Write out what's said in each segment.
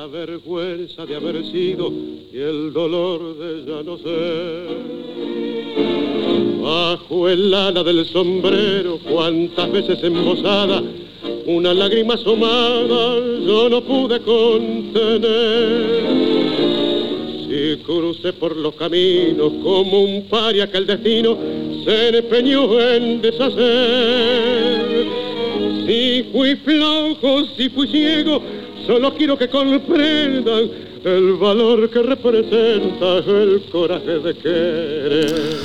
la vergüenza de haber sido y el dolor de ya no ser. Bajo el ala del sombrero, cuántas veces embosada, una lágrima asomada yo no pude contener. Si crucé por los caminos como un paria que el destino se empeñó en deshacer. Si fui flojo, si fui ciego, solo quiero que comprendan el valor que representa el coraje de querer.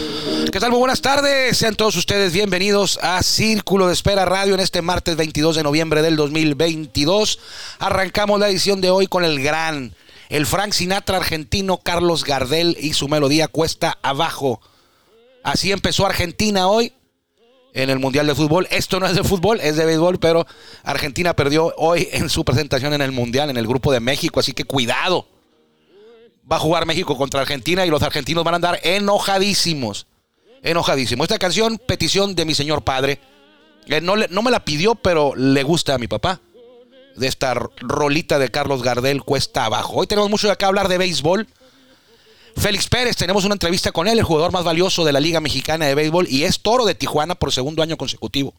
¿Qué tal? Muy buenas tardes. Sean todos ustedes bienvenidos a Círculo de Espera Radio en este martes 22 de noviembre del 2022. Arrancamos la edición de hoy con el gran, el Frank Sinatra argentino Carlos Gardel y su melodía Cuesta Abajo. Así empezó Argentina hoy en el Mundial de Fútbol. Esto no es de fútbol, es de béisbol, pero Argentina perdió hoy en su presentación en el Mundial, en el grupo de México, así que cuidado. Va a jugar México contra Argentina y los argentinos van a andar enojadísimos. Enojadísimos. Esta canción, petición de mi señor padre, eh, no, no me la pidió, pero le gusta a mi papá. De esta rolita de Carlos Gardel, cuesta abajo. Hoy tenemos mucho de acá hablar de béisbol. Félix Pérez, tenemos una entrevista con él, el jugador más valioso de la Liga Mexicana de Béisbol y es toro de Tijuana por segundo año consecutivo.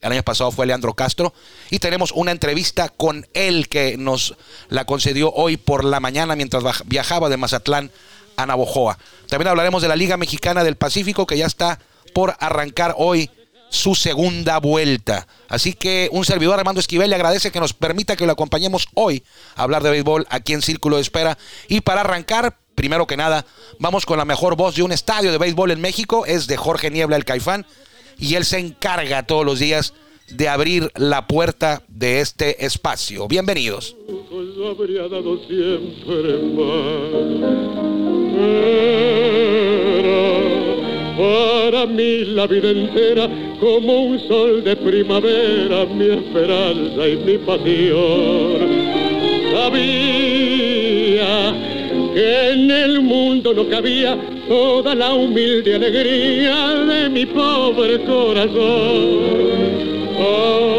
El año pasado fue Leandro Castro y tenemos una entrevista con él que nos la concedió hoy por la mañana mientras viajaba de Mazatlán a Navojoa. También hablaremos de la Liga Mexicana del Pacífico que ya está por arrancar hoy su segunda vuelta. Así que un servidor Armando Esquivel le agradece que nos permita que lo acompañemos hoy a hablar de béisbol aquí en Círculo de Espera. Y para arrancar, primero que nada, vamos con la mejor voz de un estadio de béisbol en México, es de Jorge Niebla el Caifán, y él se encarga todos los días de abrir la puerta de este espacio. Bienvenidos. Para mí la vida entera como un sol de primavera, mi esperanza y mi pasión. Sabía que en el mundo no cabía toda la humilde alegría de mi pobre corazón.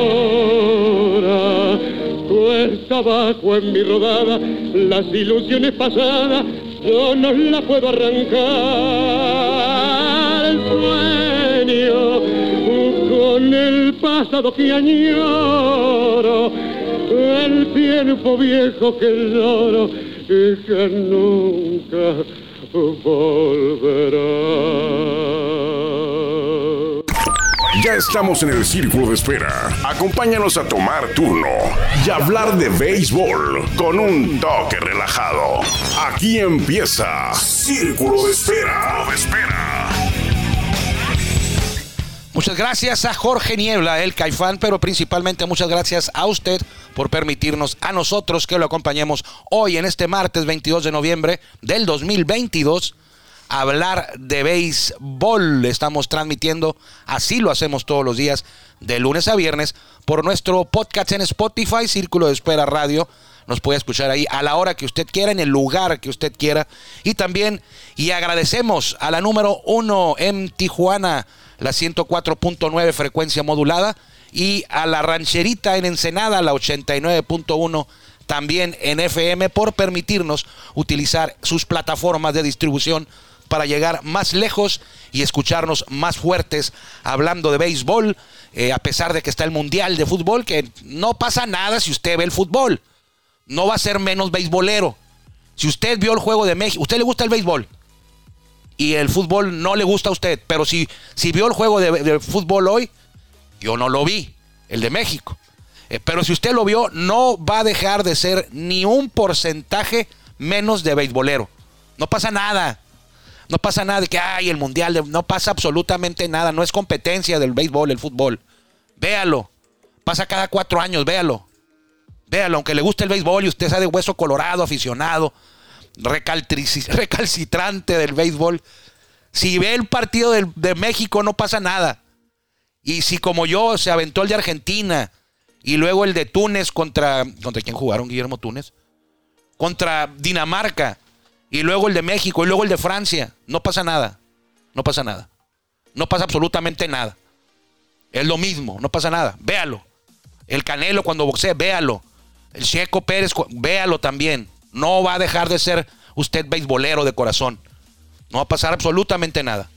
Ahora cuesta abajo en mi rodada las ilusiones pasadas, yo no las puedo arrancar. El sueño con el pasado que añoro, el tiempo viejo que lloro y que nunca volverá. Ya estamos en el círculo de espera. Acompáñanos a tomar turno y hablar de béisbol con un toque relajado. Aquí empieza Círculo de Espera. De espera. Muchas gracias a Jorge Niebla, el Caifán, pero principalmente muchas gracias a usted por permitirnos a nosotros que lo acompañemos hoy en este martes 22 de noviembre del 2022 hablar de béisbol. Estamos transmitiendo, así lo hacemos todos los días, de lunes a viernes, por nuestro podcast en Spotify, Círculo de Espera Radio. Nos puede escuchar ahí a la hora que usted quiera, en el lugar que usted quiera. Y también, y agradecemos a la número uno en Tijuana, la 104.9 frecuencia modulada, y a la rancherita en Ensenada, la 89.1 también en FM, por permitirnos utilizar sus plataformas de distribución para llegar más lejos y escucharnos más fuertes hablando de béisbol, eh, a pesar de que está el Mundial de Fútbol, que no pasa nada si usted ve el fútbol. No va a ser menos beisbolero. Si usted vio el juego de México, ¿usted le gusta el béisbol? Y el fútbol no le gusta a usted, pero si, si vio el juego de, de fútbol hoy, yo no lo vi, el de México. Eh, pero si usted lo vio, no va a dejar de ser ni un porcentaje menos de beisbolero. No pasa nada. No pasa nada de que hay el mundial. no pasa absolutamente nada. No es competencia del béisbol, el fútbol. Véalo. Pasa cada cuatro años, véalo. Véalo, aunque le guste el béisbol y usted sea de hueso colorado, aficionado, recalcitrante del béisbol. Si ve el partido del- de México, no pasa nada. Y si como yo se aventó el de Argentina y luego el de Túnez contra... ¿Contra quién jugaron Guillermo Túnez? Contra Dinamarca. Y luego el de México y luego el de Francia. No pasa nada. No pasa nada. No pasa absolutamente nada. Es lo mismo, no pasa nada. Véalo. El Canelo cuando boxea, véalo. El Checo Pérez, véalo también. No va a dejar de ser usted beisbolero de corazón. No va a pasar absolutamente nada.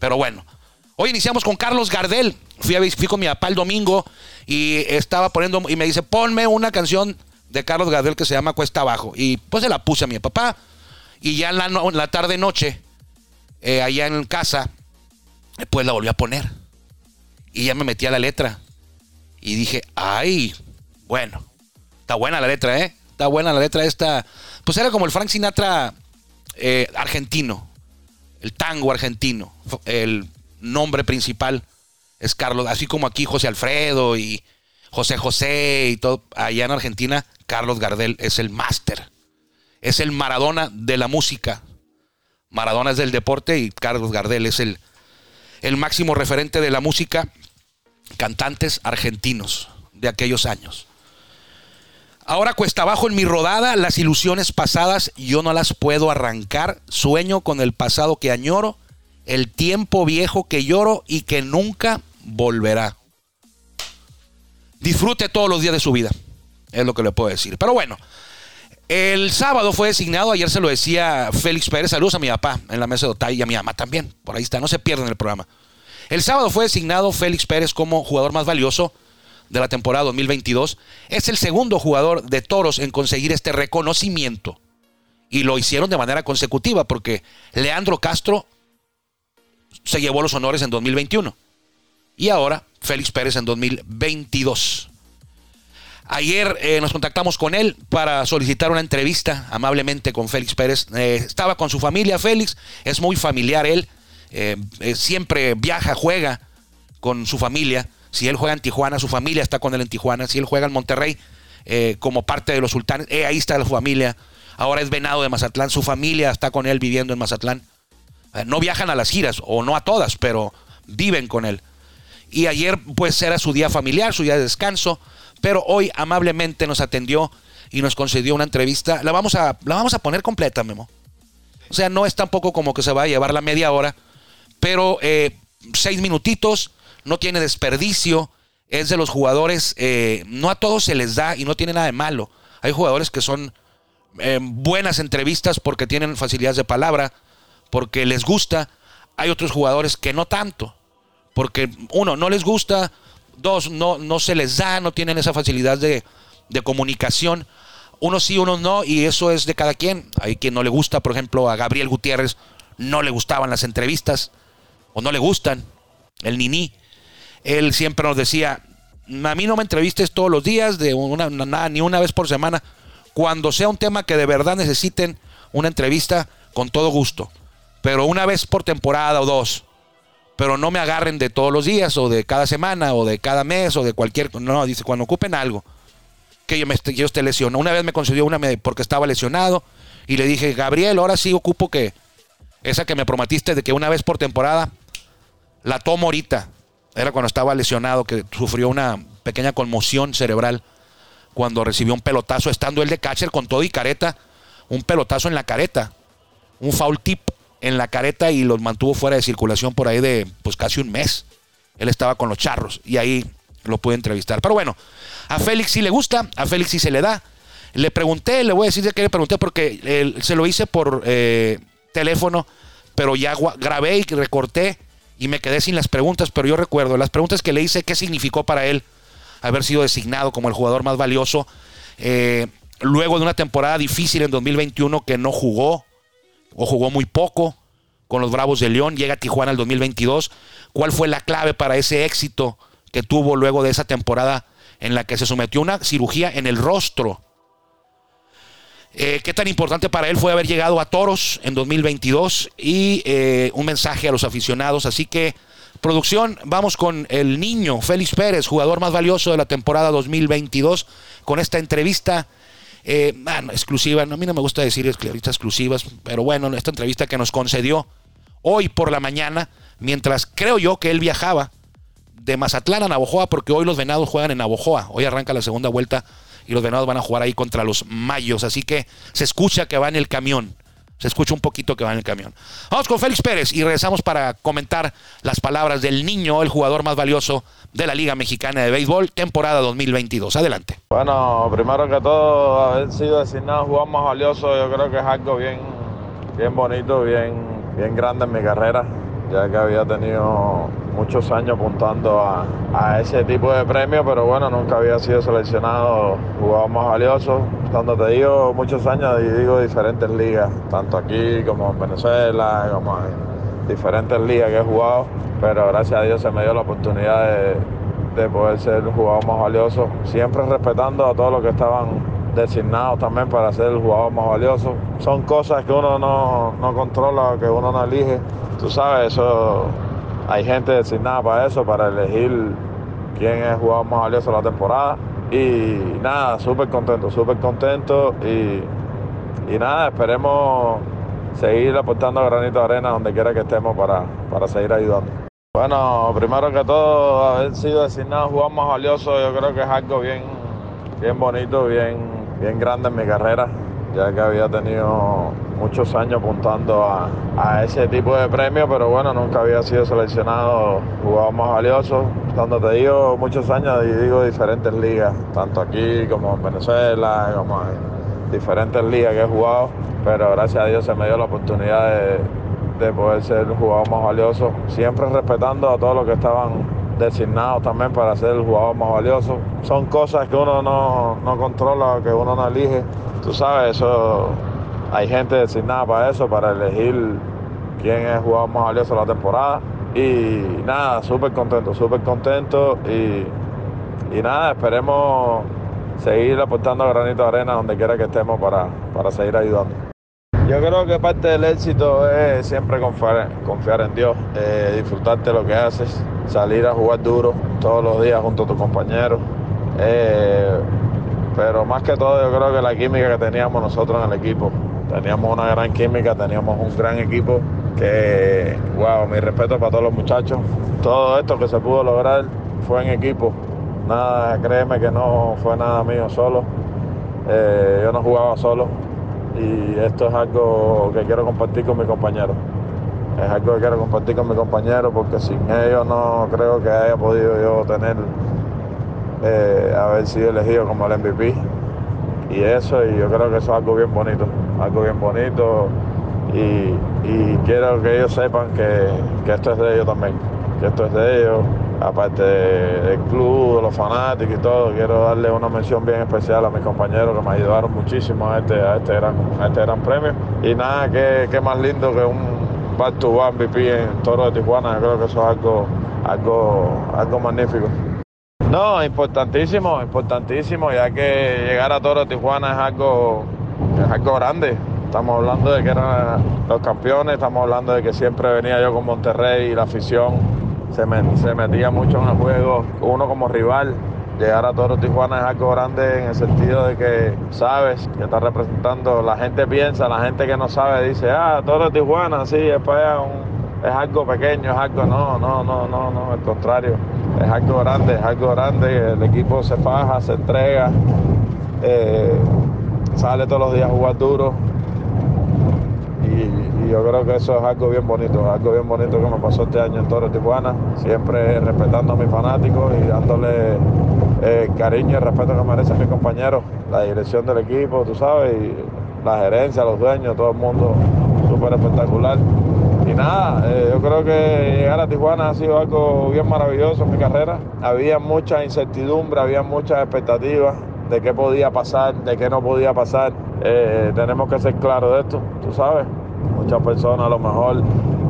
Pero bueno, hoy iniciamos con Carlos Gardel. Fui, a, fui con mi papá el domingo y estaba poniendo, y me dice, ponme una canción de Carlos Gardel que se llama Cuesta Abajo. Y pues se la puse a mi papá. Y ya en la, tarde-noche, eh, allá en casa, pues la volví a poner. Y ya me metí a la letra. Y dije, ay, bueno, está buena la letra, ¿eh? Está buena la letra esta. Pues era como el Frank Sinatra eh, argentino, el tango argentino. El nombre principal es Carlos, así como aquí José Alfredo y José José y todo. Allá en Argentina, Carlos Gardel es el máster. Es el Maradona de la música. Maradona es del deporte y Carlos Gardel es el, el máximo referente de la música. Cantantes argentinos de aquellos años. Ahora cuesta abajo en mi rodada, las ilusiones pasadas yo no las puedo arrancar. Sueño con el pasado que añoro, el tiempo viejo que lloro y que nunca volverá. Disfrute todos los días de su vida, es lo que le puedo decir. Pero bueno, el sábado fue designado, ayer se lo decía Félix Pérez, saludos a mi papá en la mesa de Otay y a mi mamá también, por ahí está, no se pierdan el programa. El sábado fue designado Félix Pérez como jugador más valioso de la temporada 2022. Es el segundo jugador de Toros en conseguir este reconocimiento. Y lo hicieron de manera consecutiva porque Leandro Castro se llevó los honores en 2021. Y ahora Félix Pérez en 2022. Ayer eh, nos contactamos con él para solicitar una entrevista amablemente con Félix Pérez. Eh, estaba con su familia, Félix, es muy familiar él, eh, siempre viaja, juega con su familia. Si él juega en Tijuana, su familia está con él en Tijuana. Si él juega en Monterrey, como parte de los sultanes, ahí está la familia. Ahora es venado de Mazatlán, su familia está con él viviendo en Mazatlán. Eh, no viajan a las giras, o no a todas, pero viven con él. Y ayer, pues, era su día familiar, su día de descanso, pero hoy amablemente nos atendió y nos concedió una entrevista. La vamos a, la vamos a poner completa, Memo. O sea, no es tampoco como que se va a llevar la media hora, pero seis minutitos no tiene desperdicio, es de los jugadores, eh, no a todos se les da y no tiene nada de malo. Hay jugadores que son eh, buenas entrevistas porque tienen facilidades de palabra, porque les gusta. Hay otros jugadores que no tanto, porque uno, no les gusta, dos, no, no se les da, no tienen esa facilidad de, de comunicación. Unos sí, unos no, y eso es de cada quien. Hay quien no le gusta, por ejemplo, a Gabriel Gutiérrez no le gustaban las entrevistas, o no le gustan, el Nini él siempre nos decía, a mí no me entrevistes todos los días, de una, nada, ni una vez por semana. Cuando sea un tema que de verdad necesiten una entrevista, con todo gusto. Pero una vez por temporada o dos. Pero no me agarren de todos los días, o de cada semana, o de cada mes, o de cualquier. No, dice, cuando ocupen algo. Que yo, me, yo esté lesionado. Una vez me concedió una porque estaba lesionado. Y le dije, Gabriel, ahora sí ocupo que. Esa que me prometiste de que una vez por temporada, la tomo ahorita era cuando estaba lesionado, que sufrió una pequeña conmoción cerebral cuando recibió un pelotazo, estando él de catcher con todo y careta, un pelotazo en la careta, un foul tip en la careta y los mantuvo fuera de circulación por ahí de pues casi un mes. Él estaba con los charros y ahí lo pude entrevistar. Pero bueno, a Félix sí le gusta, a Félix sí se le da. Le pregunté, le voy a decir de qué le pregunté porque se lo hice por eh, teléfono, pero ya grabé y recorté y me quedé sin las preguntas, pero yo recuerdo las preguntas que le hice, qué significó para él haber sido designado como el jugador más valioso, eh, luego de una temporada difícil en 2021 que no jugó o jugó muy poco con los Bravos de León, llega a Tijuana el 2022, ¿cuál fue la clave para ese éxito que tuvo luego de esa temporada en la que se sometió a una cirugía en el rostro? Eh, qué tan importante para él fue haber llegado a Toros en 2022 y eh, un mensaje a los aficionados. Así que, producción, vamos con el niño Félix Pérez, jugador más valioso de la temporada 2022, con esta entrevista. Eh, exclusiva, a mí no me gusta decir entrevistas exclusivas, pero bueno, esta entrevista que nos concedió hoy por la mañana, mientras creo yo que él viajaba de Mazatlán a Navojoa, porque hoy los venados juegan en Navojoa, hoy arranca la segunda vuelta y los venados van a jugar ahí contra los mayos. Así que se escucha que va en el camión. Se escucha un poquito que va en el camión. Vamos con Félix Pérez y regresamos para comentar las palabras del niño, el jugador más valioso de la Liga Mexicana de Béisbol, temporada 2022. Adelante. Bueno, primero que todo, haber sido designado jugador más valioso, yo creo que es algo bien, bien bonito, bien, bien grande en mi carrera, ya que había tenido muchos años apuntando a, ese tipo de premio, pero bueno, nunca había sido seleccionado jugador más valioso. Cuando te digo muchos años, digo diferentes ligas, tanto aquí como en Venezuela, como en diferentes ligas que he jugado, pero gracias a Dios se me dio la oportunidad de, de poder ser el jugador más valioso, siempre respetando a todos los que estaban designados también para ser el jugador más valioso. Son cosas que uno no, no controla, que uno no elige. Tú sabes, eso hay gente designada para eso, para elegir quién es el jugador más valioso de la temporada. Y nada, súper contento, súper contento. Y, y, nada, esperemos seguir aportando granito de arena donde quiera que estemos para, para seguir ayudando. Bueno, primero que todo, haber sido designado jugador más valioso, yo creo que es algo bien, bien bonito, bien, bien grande en mi carrera, ya que había tenido muchos años apuntando a, ese tipo de premio, pero bueno, nunca había sido seleccionado jugador más valioso. Cuando te digo muchos años, digo diferentes ligas, tanto aquí como en Venezuela, como en diferentes ligas que he jugado, pero gracias a Dios se me dio la oportunidad de, de poder ser el jugador más valioso, siempre respetando a todos los que estaban designados también para ser el jugador más valioso. Son cosas que uno no, no controla, que uno no elige. Tú sabes, eso hay gente designada para eso, para elegir quién es el jugador más valioso de la temporada. Y nada, súper contento, súper contento. Y, y, nada, esperemos seguir aportando granito de arena donde quiera que estemos para, para seguir ayudando. Yo creo que parte del éxito es siempre confiar, confiar en Dios, eh, disfrutarte lo que haces, salir a jugar duro todos los días junto a tus compañeros. Eh, pero más que todo yo creo que la química que teníamos nosotros en el equipo, Teníamos una gran química, teníamos un gran equipo que, wow, mi respeto para todos los muchachos. Todo esto que se pudo lograr fue en equipo. Nada, créeme que no fue nada mío solo. Eh, yo no jugaba solo y esto es algo que quiero compartir con mis compañeros. Es algo que quiero compartir con mis compañeros porque sin ellos no creo que haya podido yo tener, eh, haber sido elegido como el MVP. Y eso, y yo creo que eso es algo bien bonito algo bien bonito y, quiero que ellos sepan que, esto es de ellos también, que esto es de ellos, aparte del club, de los fanáticos y todo, quiero darle una mención bien especial a mis compañeros que me ayudaron muchísimo a este, a este, gran, a este premio. Y nada, qué, más lindo que un back to one MVP en Toro de Tijuana, yo creo que eso es algo, algo, algo magnífico. No, importantísimo, importantísimo, ya que llegar a Toro de Tijuana es algo es algo grande. Estamos hablando de que eran los campeones, estamos hablando de que siempre venía yo con Monterrey y la afición se, metía mucho en el juego, uno como rival. Llegar a Toro Tijuana es algo grande en el sentido de que sabes que está representando, la gente piensa, la gente que no sabe dice, ah, Toro Tijuana, sí, es, es algo pequeño, es algo, no, no, no, no, no, al contrario, es algo grande, es algo grande, el equipo se faja, se entrega. Eh, sale todos los días a jugar duro. Y, yo creo que eso es algo bien bonito, algo bien bonito que me pasó este año en Torres Tijuana, siempre respetando a mis fanáticos y dándole eh, cariño y respeto que merecen mis compañeros, la dirección del equipo, tú sabes, y la gerencia, los dueños, todo el mundo súper espectacular. Y nada, eh, yo creo que llegar a Tijuana ha sido algo bien maravilloso en mi carrera. Había mucha incertidumbre, había muchas expectativas de qué podía pasar, de qué no podía pasar. Eh, tenemos que ser claros de esto, tú sabes. Muchas personas a lo mejor,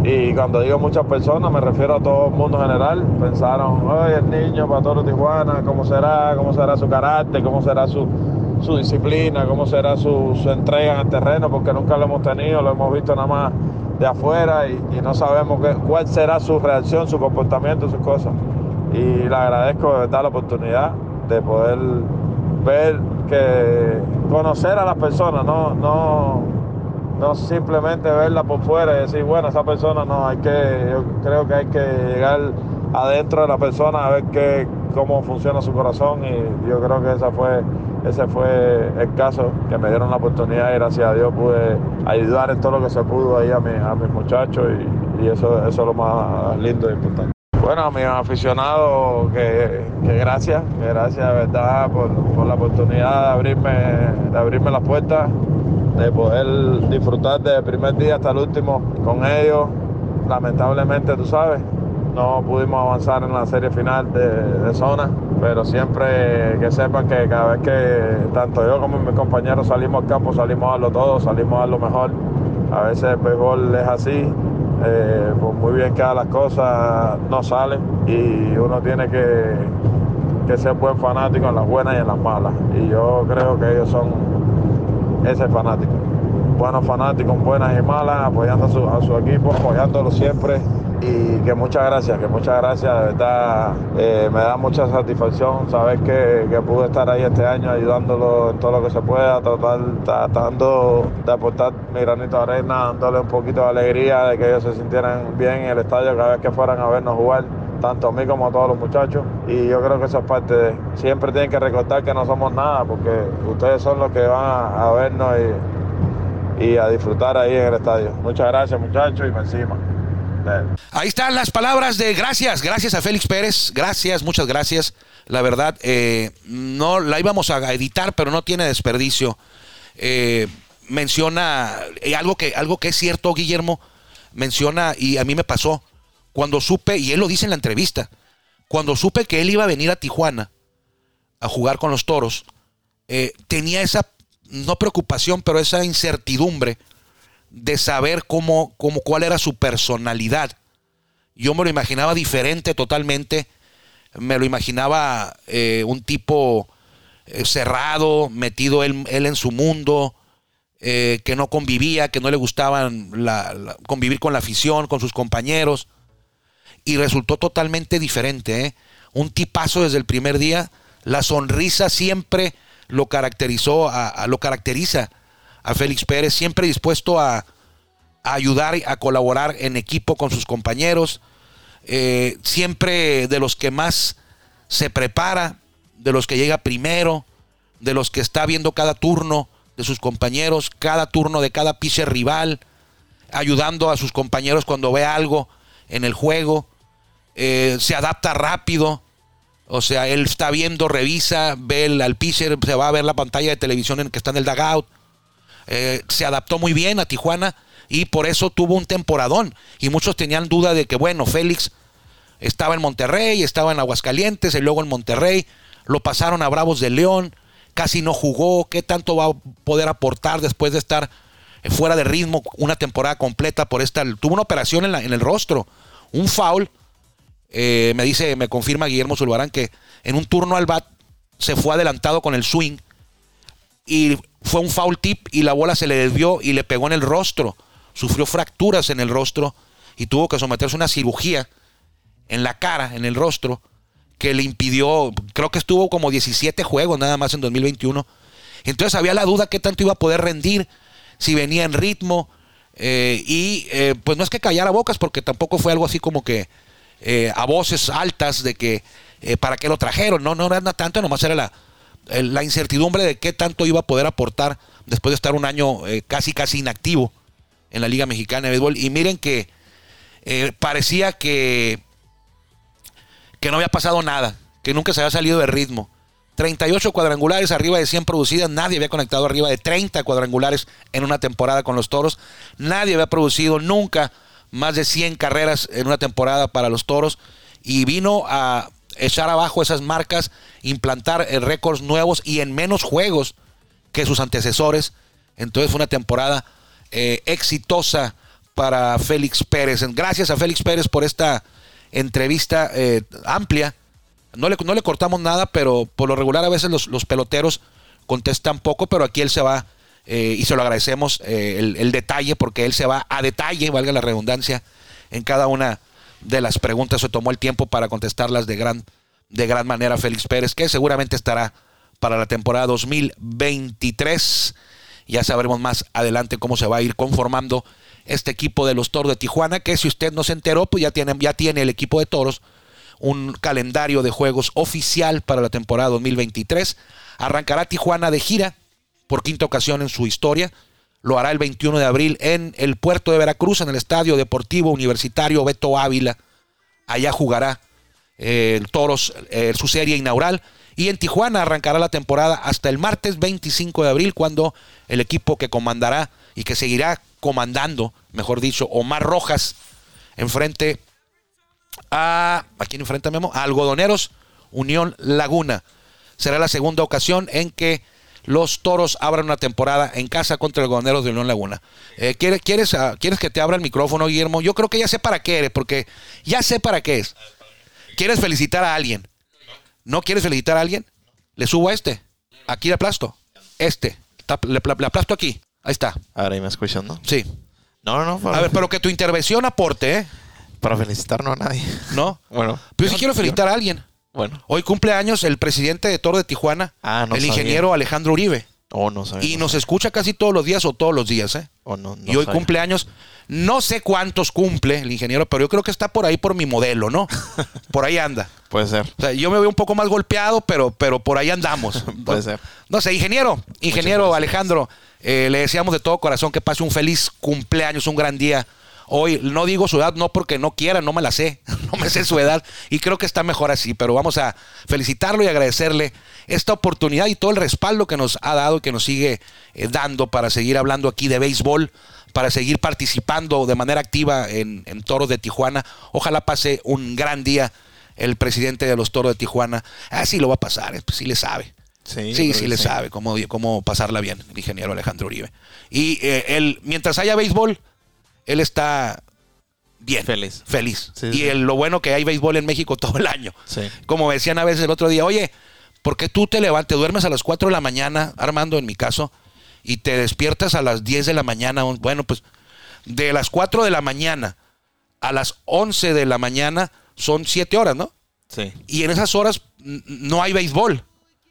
y cuando digo muchas personas me refiero a todo el mundo general, pensaron, oye, el niño para Tijuana, ¿cómo será? ¿Cómo será su carácter? ¿Cómo será su, disciplina? ¿Cómo será su, entrega en el terreno? Porque nunca lo hemos tenido, lo hemos visto nada más de afuera y, no sabemos qué, cuál será su reacción, su comportamiento, sus cosas. Y le agradezco de verdad la oportunidad de poder ver que conocer a las personas, no, no, no simplemente verla por fuera y decir, bueno, esa persona no, hay que, yo creo que hay que llegar adentro de la persona a ver que, cómo funciona su corazón y yo creo que esa fue ese fue el caso, que me dieron la oportunidad y gracias a Dios pude ayudar en todo lo que se pudo ahí a, a mis muchachos y, eso, eso es lo más lindo e importante. Bueno, a mis aficionados, que, gracias, que gracias de verdad por, la oportunidad de abrirme, de abrirme las puertas, de poder disfrutar desde el primer día hasta el último con ellos. Lamentablemente, tú sabes, no pudimos avanzar en la serie final de, zona, pero siempre que sepan que cada vez que tanto yo como mis compañeros salimos al campo, salimos a darlo todo, salimos a dar lo mejor. A veces el béisbol es así, eh, muy bien que las cosas no salen y uno tiene que, que ser buen fanático en las buenas y en las malas. Y yo creo que ellos son ese fanático. Buenos fanáticos, buenas y malas, apoyando a su, a su equipo, apoyándolo siempre y que muchas gracias, que muchas gracias, de verdad eh, me da mucha satisfacción saber que, que, pude estar ahí este año ayudándolo en todo lo que se pueda, tratar, tratando de aportar mi granito de arena, dándole un poquito de alegría de que ellos se sintieran bien en el estadio cada vez que fueran a vernos jugar tanto a mí como a todos los muchachos. Y yo creo que eso es parte de. Siempre tienen que recordar que no somos nada, porque ustedes son los que van a, vernos y, y, a disfrutar ahí en el estadio. Muchas gracias, muchachos, y por encima. Ahí están las palabras de gracias, gracias a Félix Pérez, gracias, muchas gracias. La verdad, eh, no la íbamos a editar, pero no tiene desperdicio. Eh, menciona eh, algo, que, algo que es cierto, Guillermo, menciona, y a mí me pasó, cuando supe, y él lo dice en la entrevista, cuando supe que él iba a venir a Tijuana a jugar con los toros, tenía esa, no preocupación, pero esa incertidumbre de saber cómo, cómo, cuál era su personalidad. Yo me lo imaginaba diferente totalmente. Me lo imaginaba eh, un tipo eh, cerrado, metido él, en su mundo, eh, que no convivía, que no le gustaba convivir con la afición, con sus compañeros. Y resultó totalmente diferente. Un tipazo desde el primer día. La sonrisa siempre lo caracterizó, a, lo caracteriza a Félix Pérez, siempre dispuesto a, ayudar y a colaborar en equipo con sus compañeros, eh, siempre de los que más se prepara, de los que llega primero, de los que está viendo cada turno de sus compañeros, cada turno de cada pitcher rival, ayudando a sus compañeros cuando ve algo en el juego, eh, se adapta rápido, o sea, él está viendo, revisa, ve al pitcher, se va a ver la pantalla de televisión en que está en el dugout, eh, se adaptó muy bien a Tijuana y por eso tuvo un temporadón. Y muchos tenían duda de que, bueno, Félix estaba en Monterrey, estaba en Aguascalientes y luego en Monterrey, lo pasaron a Bravos de León, casi no jugó, ¿qué tanto va a poder aportar después de estar eh, fuera de ritmo una temporada completa por esta... Tuvo una operación en, el rostro, un foul, eh, me dice, me confirma Guillermo Zulbarán que en un turno al bat se fue adelantado con el swing y fue un foul tip y la bola se le desvió y le pegó en el rostro. Sufrió fracturas en el rostro y tuvo que someterse a una cirugía en la cara, en el rostro, que le impidió, creo que estuvo como 17 juegos nada más en 2021. Entonces había la duda qué tanto iba a poder rendir, si venía en ritmo. Eh, y eh, pues no es que callara bocas, porque tampoco fue algo así como que eh, a voces altas de que para qué lo trajeron. No, no era tanto, nomás era la, la incertidumbre de qué tanto iba a poder aportar después de estar un año eh, casi casi inactivo en la Liga Mexicana de Béisbol. Y miren que eh, parecía que, que no había pasado nada, que nunca se había salido de ritmo. 38 cuadrangulares arriba de 100 producidas, nadie había conectado arriba de 30 cuadrangulares en una temporada con los Toros, nadie había producido nunca más de 100 carreras en una temporada para los Toros y vino a echar abajo esas marcas, implantar eh, récords nuevos y en menos juegos que sus antecesores. Entonces fue una temporada eh, exitosa para Félix Pérez. Gracias a Félix Pérez por esta entrevista eh, amplia. No le, no le, cortamos nada, pero por lo regular a veces los, peloteros contestan poco, pero aquí él se va, y se lo agradecemos el, el, detalle, porque él se va a detalle, valga la redundancia, en cada una de las preguntas, se tomó el tiempo para contestarlas de gran, de gran manera Félix Pérez, que seguramente estará para la temporada 2023. Ya sabremos más adelante cómo se va a ir conformando este equipo de los Toros de Tijuana, que si usted no se enteró, pues ya tiene, ya tiene el equipo de Toros un calendario de juegos oficial para la temporada 2023. Arrancará Tijuana de gira por quinta ocasión en su historia. Lo hará el 21 de abril en el puerto de Veracruz, en el Estadio Deportivo Universitario Beto Ávila. Allá jugará eh, el Toros eh, su serie inaugural. Y en Tijuana arrancará la temporada hasta el martes 25 de abril, cuando el equipo que comandará y que seguirá comandando, mejor dicho, Omar Rojas, enfrente a. ¿A quién enfrenta Memo? A Algodoneros Unión Laguna. Será la segunda ocasión en que los toros abran una temporada en casa contra el Algodoneros de Unión Laguna. Eh, ¿quieres, quieres, ah, ¿Quieres que te abra el micrófono, Guillermo? Yo creo que ya sé para qué eres, porque ya sé para qué es. ¿Quieres felicitar a alguien? ¿No quieres felicitar a alguien? Le subo a este. Aquí le aplasto. Este. Le, le aplasto aquí. Ahí está. Ahora ahí me escuchan, ¿no? Sí. No, no, no. Para, A ver, pero que tu intervención aporte, ¿eh? para felicitar no a nadie. ¿No? Bueno. Pero yo- quiero felicitar a alguien. Bueno. Hoy cumple años el presidente de Toro de Tijuana, Ah, no el sabía. ingeniero Alejandro Uribe. Oh, no sabía. Y no nos escucha casi todos los días o todos los días, ¿eh? Oh, no, no y hoy cumple años. No sé cuántos cumple el ingeniero, pero yo creo que está por ahí por mi modelo, ¿no? Por ahí anda. Puede ser. O sea, yo me veo un poco más golpeado, pero, pero por ahí andamos. Puede ser. No sé, ingeniero, ingeniero. Alejandro, eh, le deseamos de todo corazón que pase un feliz cumpleaños, un gran día. Hoy no digo su edad, no porque no quiera, no me la sé, no me sé su edad y creo que está mejor así, pero vamos a felicitarlo y agradecerle esta oportunidad y todo el respaldo que nos ha dado y que nos sigue eh, dando para seguir hablando aquí de béisbol, para seguir participando de manera activa en, en Toros de Tijuana. Ojalá pase un gran día el presidente de los Toros de Tijuana. Así lo va a pasar, eh, pues sí le sabe. Sí, Sí, sí, le sabe cómo, cómo pasarla bien, el ingeniero Alejandro Uribe. Y eh, él, mientras haya béisbol, él está bien. Feliz. Feliz. Sí, y sí. el- lo bueno que hay béisbol en México todo el año. Sí. Como decían a veces el otro día, oye, ¿por qué tú te levantas, duermes a las 4 de la mañana, Armando, en mi caso, y te despiertas a las 10 de la mañana? Bueno, pues de las 4 de la mañana a las 11 de la mañana son 7 horas, ¿no? Sí. Y en esas horas no hay béisbol.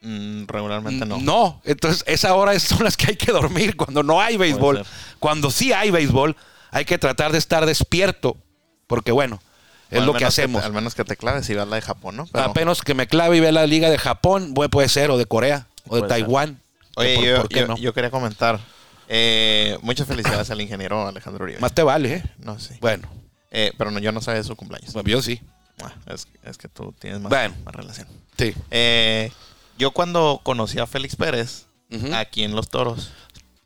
Mm, regularmente no. No, entonces esa hora es- son las que hay que dormir cuando no hay béisbol. Cuando sí hay béisbol, hay que tratar de estar despierto, porque bueno, es lo que hacemos. al menos que te claves y veas la de Japón, ¿no? Pero- Apenas que me clave y vea la liga de Japón, bueno, puede ser, o de Corea, o de Puede ser. Taiwán. Oye, ¿Por- yo, por qué yo- no? yo quería comentar. eh, muchas felicidades al ingeniero Alejandro Uribe. Más te vale, ¿eh? No, sí. Bueno, Eh, pero no, yo no sabía de su cumpleaños. yo sí. Ah, es, es que tú tienes más, Bueno. más relación. Sí. Eh, yo cuando conocí a Félix Pérez, aquí en Los Toros,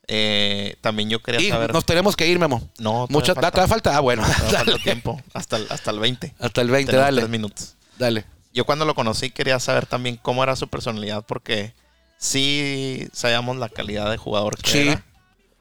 eh, también yo quería Y saber... nos tenemos que ir, Memo. No, Mucho, falta. ¿Te da falta? Ah, bueno. Falta tiempo, hasta el, hasta el 20. Hasta el 20, Tenemos dale. tres minutos. Dale. Yo cuando lo conocí quería saber también cómo era su personalidad porque sí sabíamos la calidad de jugador que Sí. era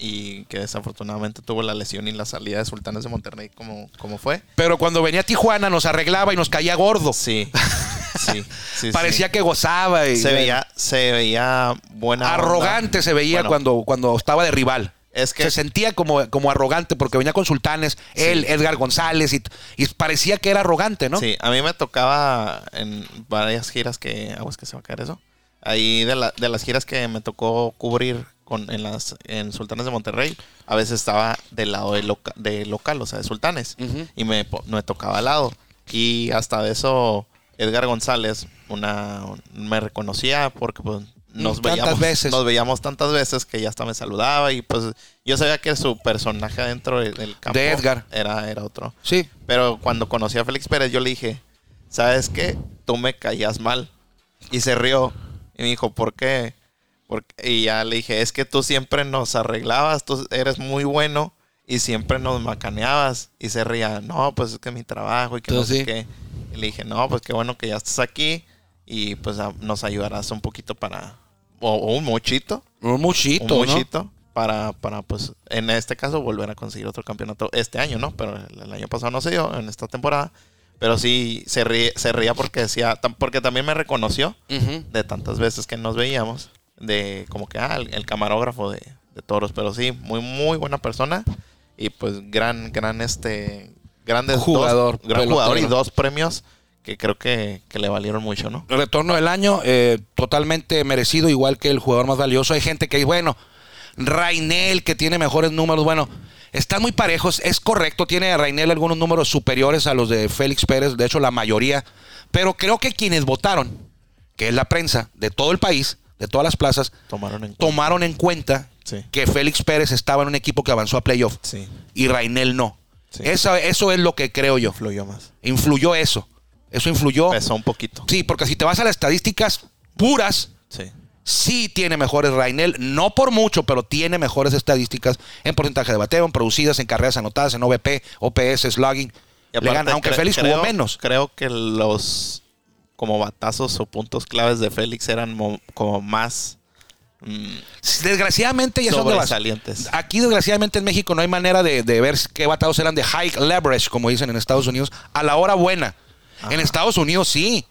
y que desafortunadamente tuvo la lesión y la salida de Sultanes de Monterrey como, como fue. Pero cuando venía a Tijuana nos arreglaba y nos caía gordo. Sí, sí, sí. Parecía sí. que gozaba. Y, se veía, se veía buena. onda. arrogante se veía Bueno, cuando, cuando estaba de rival. Es que se sentía como, como arrogante porque venía con sultanes, él, Edgar González, y, y parecía que era arrogante, ¿no? Sí, a mí me tocaba en varias giras que. Aguas que se va a caer eso. Ahí de, la- de las giras que me tocó cubrir con, en las en Sultanes de Monterrey, a veces estaba del lado de, loca- de local, o sea, de Sultanes. Y me, me tocaba al lado. Y hasta de eso, Edgar González una, me reconocía porque pues, nos, Tantas veíamos, veces. nos veíamos tantas veces que ya hasta me saludaba. Y pues yo sabía que su personaje dentro de- del campo De Edgar. Era, era otro. Sí. Pero cuando conocí a Félix Pérez, yo le dije, ¿sabes qué? Tú me caías mal. Y se rió. Y me dijo, ¿por qué? Porque, y ya le dije, es que tú siempre nos arreglabas, tú eres muy bueno y siempre nos macaneabas. Y se ría, no, pues es que mi trabajo y que no Entonces, sé sí. qué. Y le dije, no, pues qué bueno que ya estás aquí y pues a- nos ayudarás un poquito para, o, o un mochito, Un muchito, un ¿no? mochito. Para, para, pues, en este caso, volver a conseguir otro campeonato este año, ¿no? Pero el, el año pasado no se dio, en esta temporada. Pero sí se, ríe- se ría porque decía, porque también me reconoció Ujú. de tantas veces que nos veíamos, de como que, ah, el, el camarógrafo de, de toros. Pero sí, muy, muy buena persona. Y pues gran, gran, este, grandes dos- Jugador, gran jugador y dos premios que creo que, que le valieron mucho, ¿no? El retorno del año, eh, totalmente merecido, igual que el jugador más valioso. Hay gente que dice, bueno, Rainel, que tiene mejores números, bueno, están muy parejos, es correcto, tiene Rainel algunos números superiores a los de Félix Pérez, de hecho la mayoría, Pero creo que quienes votaron, que es la prensa de todo el país, de todas las plazas, Tomaron en tomaron en cuenta Sí. que Félix Pérez estaba en un equipo que avanzó a playoff Sí. y Rainel no. Sí. Esa- eso es lo que creo yo. Fluyó más. Influyó eso. Eso influyó. Pesó un poquito. Sí, porque si te vas a las estadísticas puras, Sí. sí tiene mejores Rainel, no por mucho, pero tiene mejores estadísticas en porcentaje de bateo, en producidas, en carreras anotadas, en OVP, OPS, slugging. Y Le gana, aunque Félix creo- jugó menos. Creo que los como batazos o puntos claves de Félix eran mo- como más Desgraciadamente, ya son de base. sobresalientes. Aquí, desgraciadamente, en México no hay manera de, de ver qué batados eran de high leverage, como dicen en Estados Unidos, a la hora buena. En Estados Unidos sí.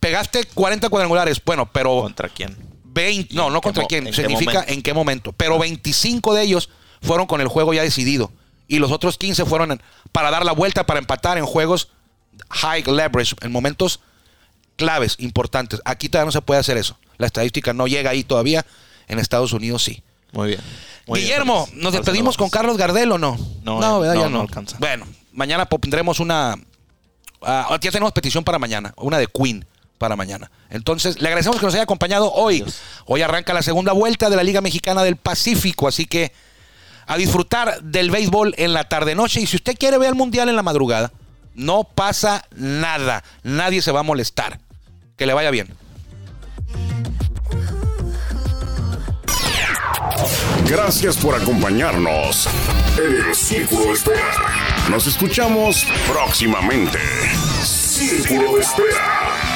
Pegaste 40 cuadrangulares, bueno, pero ¿Contra quién? 20, ¿Y no, no contra quién, en significa en qué momento. Pero 25 de ellos fueron con el juego ya decidido. Y los otros 15 fueron en- para dar la vuelta, para empatar en juegos high leverage, en momentos claves, importantes. Aquí todavía no se puede hacer eso. La estadística no llega ahí todavía. En Estados Unidos sí. Muy bien. Muy Guillermo, Félix. ¿nos despedimos con. Carlos Gardel o no? No, eh, ¿verdad? no, ya no alcanza. Bueno, mañana pondremos una. ah, ya tenemos petición para mañana, una de Queen para mañana. Entonces, le agradecemos que nos haya acompañado hoy. Adiós. Hoy arranca la segunda vuelta de la Liga Mexicana del Pacífico, así que a disfrutar del béisbol en la tarde-noche. Y si usted quiere ver el Mundial en la madrugada, no pasa nada. Nadie se va a molestar. Que le vaya bien. Gracias por acompañarnos en el Círculo de Espera. Nos escuchamos próximamente. Círculo Espera.